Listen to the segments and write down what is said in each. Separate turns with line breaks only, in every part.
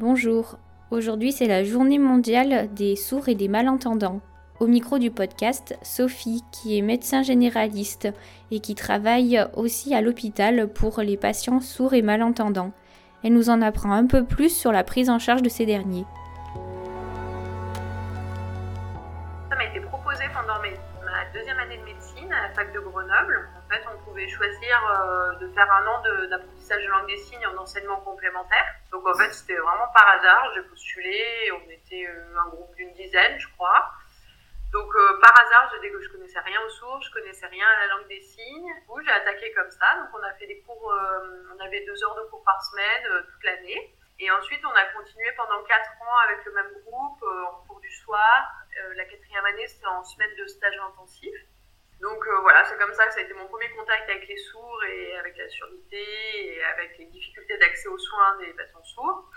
Bonjour, aujourd'hui c'est la journée mondiale des sourds et des malentendants. Au micro du podcast, Sophie, qui est médecin généraliste et qui travaille aussi à l'hôpital pour les patients sourds et malentendants. Elle nous en apprend un peu plus sur la prise en charge de ces derniers.
Ça m'a été proposé pendant ma deuxième année de médecine à la fac de Grenoble. En fait, on pouvait choisir euh, de faire un an d'apprentissage de, langue des signes en enseignement complémentaire. Donc en fait, c'était vraiment par hasard. J'ai postulé, on était euh, un groupe d'une dizaine, je crois. Donc euh, par hasard, j'ai dit que je connaissais rien aux sourds, je connaissais rien à la langue des signes. Du j'ai attaqué comme ça. Donc on a fait des cours, on avait deux heures de cours par semaine toute l'année. Et ensuite, on a continué pendant quatre ans avec le même groupe en cours du soir. la quatrième année, c'était en semaine de stage intensif. Donc euh, voilà, c'est comme ça que ça a été mon premier contact avec les sourds et avec la surdité et avec les difficultés d'accès aux soins des patients sourds.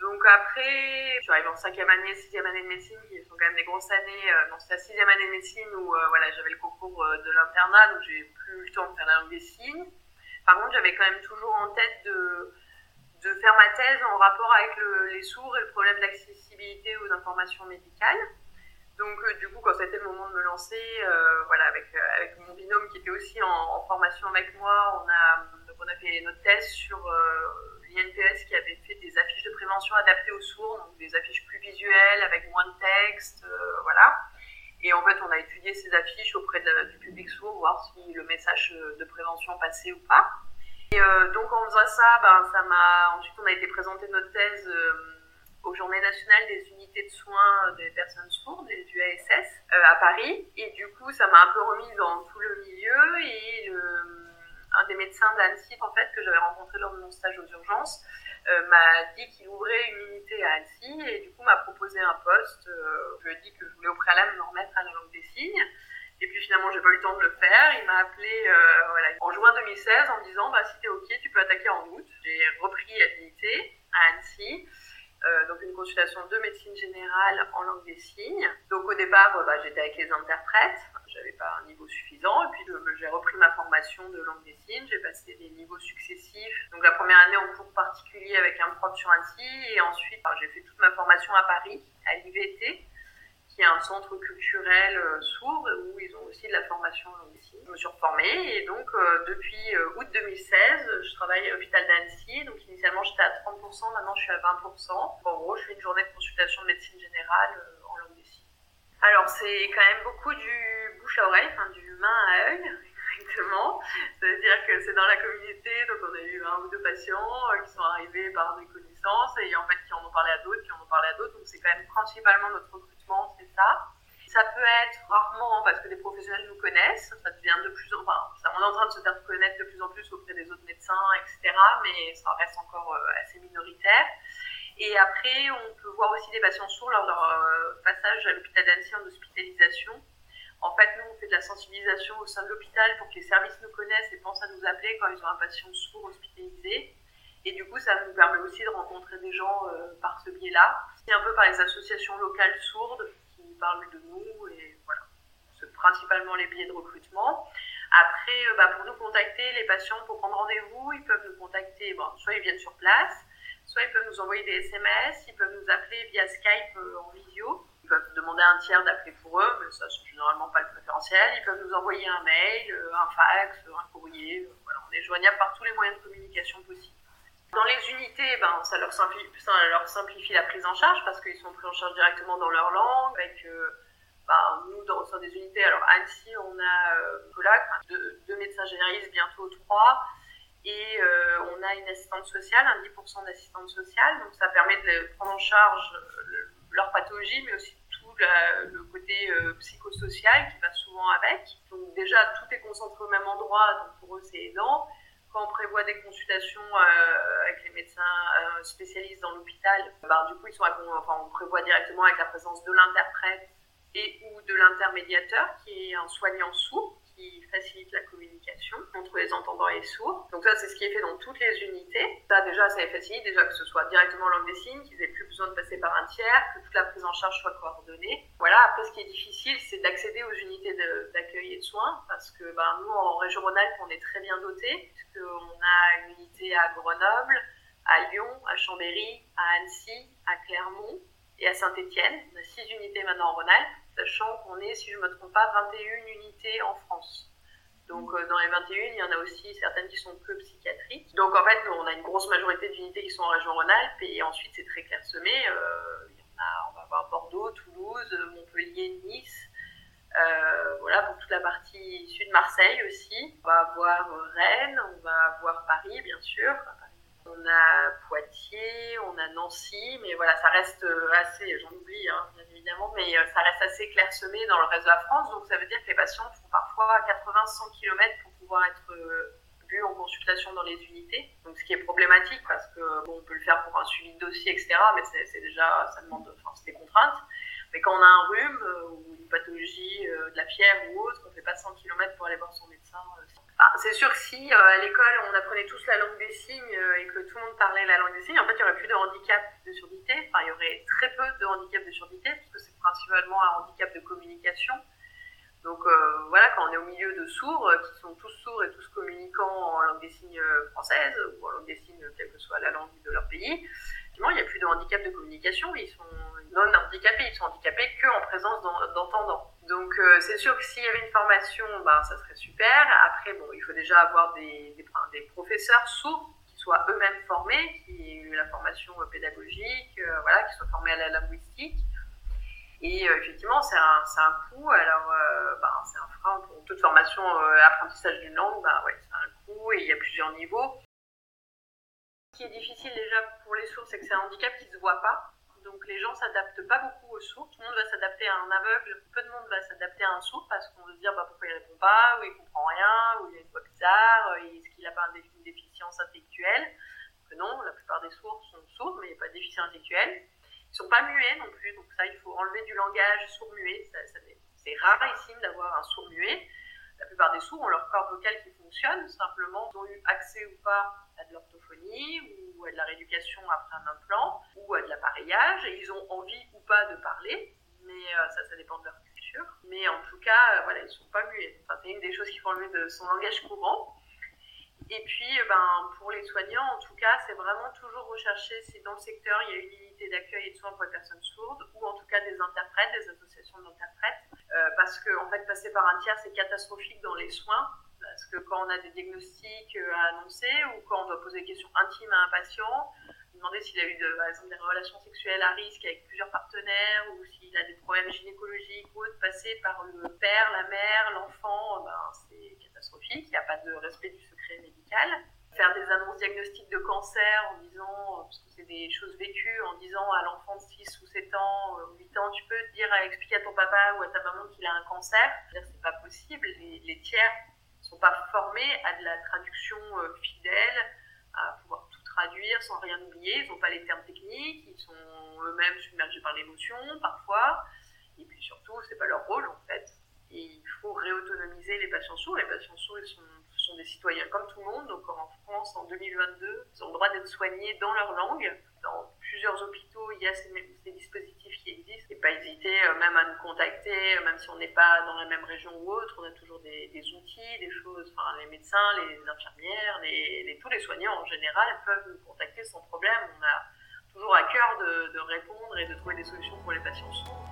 Donc après, je suis arrivée en cinquième année, sixième année de médecine, qui sont quand même des grosses années. Euh, c'est la sixième année de médecine où euh, voilà, j'avais le concours de l'internat, donc j'ai plus eu le temps de faire la langue des signes. Par contre, j'avais quand même toujours en tête de, de faire ma thèse en rapport avec les sourds et le problème d'accessibilité aux informations médicales. Donc, euh, du coup, quand c'était le moment de me lancer, euh, voilà, avec, euh, avec, mon binôme qui était aussi en, formation avec moi, on a, on a fait notre thèse sur l'INPS qui avait fait des affiches de prévention adaptées aux sourds, donc des affiches plus visuelles, avec moins de texte, voilà. Et en fait, on a étudié ces affiches auprès du public sourd, voir si le message de prévention passait ou pas. Et donc, en faisant ça, ben, ça m'a. Ensuite, on a été présenter notre thèse aux Journées nationales des unités de soins des personnes sourdes, du ASS, euh, à Paris. Et du coup, ça m'a un peu remise dans tout le milieu. Et un des médecins d'Annecy, en fait, que j'avais rencontré lors de mon stage aux urgences, euh, m'a dit qu'il ouvrait une unité à Annecy et du coup m'a proposé un poste. Euh, je lui ai dit que je voulais au préalable me remettre à la langue des signes. Et puis finalement, j'ai pas eu le temps de le faire. Il m'a appelé voilà, en juin 2016 en me disant bah, si t'es OK, tu peux attaquer en août. J'ai repris l'unité à Annecy. Euh, donc une consultation de médecine générale en langue des signes. Donc au départ, euh, bah, j'étais avec les interprètes, j'avais pas un niveau suffisant, et puis j'ai repris ma formation de langue des signes, j'ai passé des niveaux successifs. Donc la première année en cours particulier avec un prof sur Annecy, et ensuite j'ai fait toute ma formation à Paris, à l'IVT, qui est un centre culturel euh, sourd où ils ont aussi de la formation ici. Je me suis reformée et donc euh, depuis euh, août 2016, je travaille à l'hôpital d'Annecy. Donc initialement j'étais à 30%, maintenant je suis à 20%. En gros, je fais une journée de consultation de médecine générale en langue des signes. Alors c'est quand même beaucoup du bouche à oreille, du main à œil. Exactement. C'est-à-dire que c'est dans la communauté, donc on a eu un ou deux patients qui sont arrivés par des connaissances et en fait qui en ont parlé à d'autres, qui en ont parlé à d'autres. Donc c'est quand même principalement notre ça. Peut être rarement parce que les professionnels nous connaissent, ça devient de plus en on est en train de se faire connaître de plus en plus auprès des autres médecins, etc. Mais ça reste encore euh, assez minoritaire. Et après, on peut voir aussi des patients sourds lors de leur euh, passage à l'hôpital d'Annecy en hospitalisation. En fait, nous, on fait de la sensibilisation au sein de l'hôpital pour que les services nous connaissent et pensent à nous appeler quand ils ont un patient sourd hospitalisé. Et du coup, ça nous permet aussi de rencontrer des gens euh, par ce biais-là. C'est un peu par les associations locales sourdes parlent de nous et voilà. C'est principalement les biais de recrutement. Après, euh, bah, pour nous contacter, les patients, pour prendre rendez-vous, ils peuvent nous contacter. Bon, soit ils viennent sur place, soit ils peuvent nous envoyer des SMS, ils peuvent nous appeler via Skype euh, en visio. Ils peuvent demander à un tiers d'appeler pour eux, mais ça, c'est généralement pas le préférentiel. Ils peuvent nous envoyer un mail, un fax, un courrier. On est joignable par tous les moyens de communication possibles. Dans les unités, ben, ça, leur simplifie, la prise en charge parce qu'ils sont pris en charge directement dans leur langue. Avec, euh, ben, nous, dans, sein des unités, alors Annecy, on a euh, deux, médecins généralistes, bientôt trois. Et euh, on a une assistante sociale, un 10% d'assistante sociale. Donc ça permet de prendre en charge leur pathologie, mais aussi tout le côté psychosocial qui va souvent avec. Donc déjà, tout est concentré au même endroit, donc pour eux, c'est aidant quand on prévoit des consultations euh, avec les médecins euh, spécialistes dans l'hôpital, bah, du coup, on prévoit directement avec la présence de l'interprète et ou de l'intermédiateur, qui est un soignant sourd, facilite la communication entre les entendants et les sourds. Donc ça, c'est ce qui est fait dans toutes les unités. Ça, déjà, ça facilite, déjà que ce soit directement langue des signes, qu'ils aient plus besoin de passer par un tiers, que toute la prise en charge soit coordonnée. Voilà, après, ce qui est difficile, c'est d'accéder aux unités d'accueil et de soins, parce que ben, nous, en région Rhône-Alpes, on est très bien dotés, puisqu'on a une unité à Grenoble, à Lyon, à Chambéry, à Annecy, à Clermont et à Saint-Étienne. On a 6 unités maintenant en Rhône-Alpes, sachant qu'on est, si je ne me trompe pas, 21 unités en France. Donc euh, dans les 21, il y en a aussi certaines qui sont que psychiatriques. Donc en fait, on a une grosse majorité d'unités qui sont en région Rhône-Alpes et ensuite c'est très clairsemé. Euh, on va avoir Bordeaux, Toulouse, Montpellier, Nice. Euh, voilà, pour toute la partie sud Marseille aussi. On va avoir Rennes, on va avoir Paris, bien sûr. On a Poitiers, on a Nancy, mais voilà, ça reste assez, j'en oublie hein, bien évidemment, mais ça reste assez clairsemé dans le reste de la France. Donc ça veut dire que les patients font parfois 80-100 km pour pouvoir être vus en consultation dans les unités. Donc ce qui est problématique parce que bon, on peut le faire pour un suivi de dossier, etc. Mais c'est déjà, ça demande, enfin, des contraintes. Mais quand on a un rhume euh, ou une pathologie, euh, de la fièvre ou autre, on ne fait pas 100 km pour aller voir son médecin. Euh, ah, c'est sûr que si à l'école on apprenait tous la langue des signes et que tout le monde parlait la langue des signes, en fait il n'y aurait plus de handicap de surdité. Enfin, il y aurait très peu de handicap de surdité parce que c'est principalement un handicap de communication. Donc voilà, quand on est au milieu de sourds, qui sont tous sourds et tous communicants en langue des signes française ou en langue des signes, quelle que soit la langue de leur pays, effectivement, il n'y a plus de handicap de communication. Ils sont non handicapés, ils sont handicapés qu'en présence d'entendants. Donc euh, c'est sûr que s'il y avait une formation, ben, ça serait super. Après, bon, il faut déjà avoir des, professeurs sourds qui soient eux-mêmes formés, qui aient eu la formation euh, pédagogique, euh, voilà, qui soient formés à la linguistique. Et effectivement, c'est un, un coût. Alors, ben, c'est un frein pour toute formation apprentissage d'une langue. Ben, ouais, c'est un coût et il y a plusieurs niveaux. Ce qui est difficile déjà pour les sourds, c'est que c'est un handicap qui ne se voit pas. Donc les gens s'adaptent pas beaucoup aux sourds. Tout le monde va s'adapter à un aveugle. Peu de monde va s'adapter à un sourd parce qu'on va se dire bah, pourquoi il répond pas, ou il comprend rien, ou il a une voix bizarre, est-ce qu'il n'a pas une déficience intellectuelle? Que Non, la plupart des sourds sont sourds, mais il n'y a pas de déficience intellectuelle. Ils sont pas muets non plus, donc ça il faut enlever du langage sourd-muet. c'est rarissime d'avoir un sourd-muet. Plupart des sourds ont leur corps vocal qui fonctionne, simplement ont eu accès ou pas à de l'orthophonie ou à de la rééducation après un implant ou à de l'appareillage et ils ont envie ou pas de parler, mais euh, ça, ça dépend de leur culture. Mais en tout cas, euh, voilà, ils ne sont pas muets. Enfin, c'est une des choses qui font enlever de son langage courant. Et puis, euh, ben, pour les soignants, en tout cas, c'est vraiment toujours rechercher si dans le secteur il y a une unité d'accueil et de soins pour les personnes sourdes, ou en tout cas des interprètes, des associations d'interprètes, parce que en fait, passer par un tiers, c'est catastrophique dans les soins. Parce que quand on a des diagnostics euh, à annoncer ou quand on doit poser des questions intimes à un patient, demander s'il a eu de, par exemple des relations sexuelles à risque avec plusieurs partenaires ou s'il a des problèmes gynécologiques ou autre, passer par le père, la mère, l'enfant, ben, c'est catastrophique. Il n'y a pas de respect du secret médical. Faire des annonces diagnostiques de cancer en disant, parce que c'est des choses vécues, en disant à l'enfant de 6 ou 7 ans, ou 8 ans, tu peux dire, expliquer à ton papa ou à ta maman qu'il a un cancer. C'est pas possible. Les, les tiers sont pas formés à de la traduction euh, fidèle, à pouvoir tout traduire sans rien oublier. Ils n'ont pas les termes techniques, ils sont eux-mêmes submergés par l'émotion parfois. Et puis surtout, c'est pas leur rôle en fait. Et il faut réautonomiser les patients sourds. Les patients sourds, ils sont, sont des citoyens comme tout le monde. Donc en France, en 2022, ils ont le droit d'être soignés dans leur langue. Dans plusieurs hôpitaux, il y a ces, dispositifs qui existent. Et pas hésiter euh, même à nous contacter, même si on n'est pas dans la même région ou autre. On a toujours des, outils, des choses. Enfin, les médecins, les infirmières, tous les soignants en général peuvent nous contacter sans problème. On a toujours à cœur de, répondre et de trouver des solutions pour les patients sourds.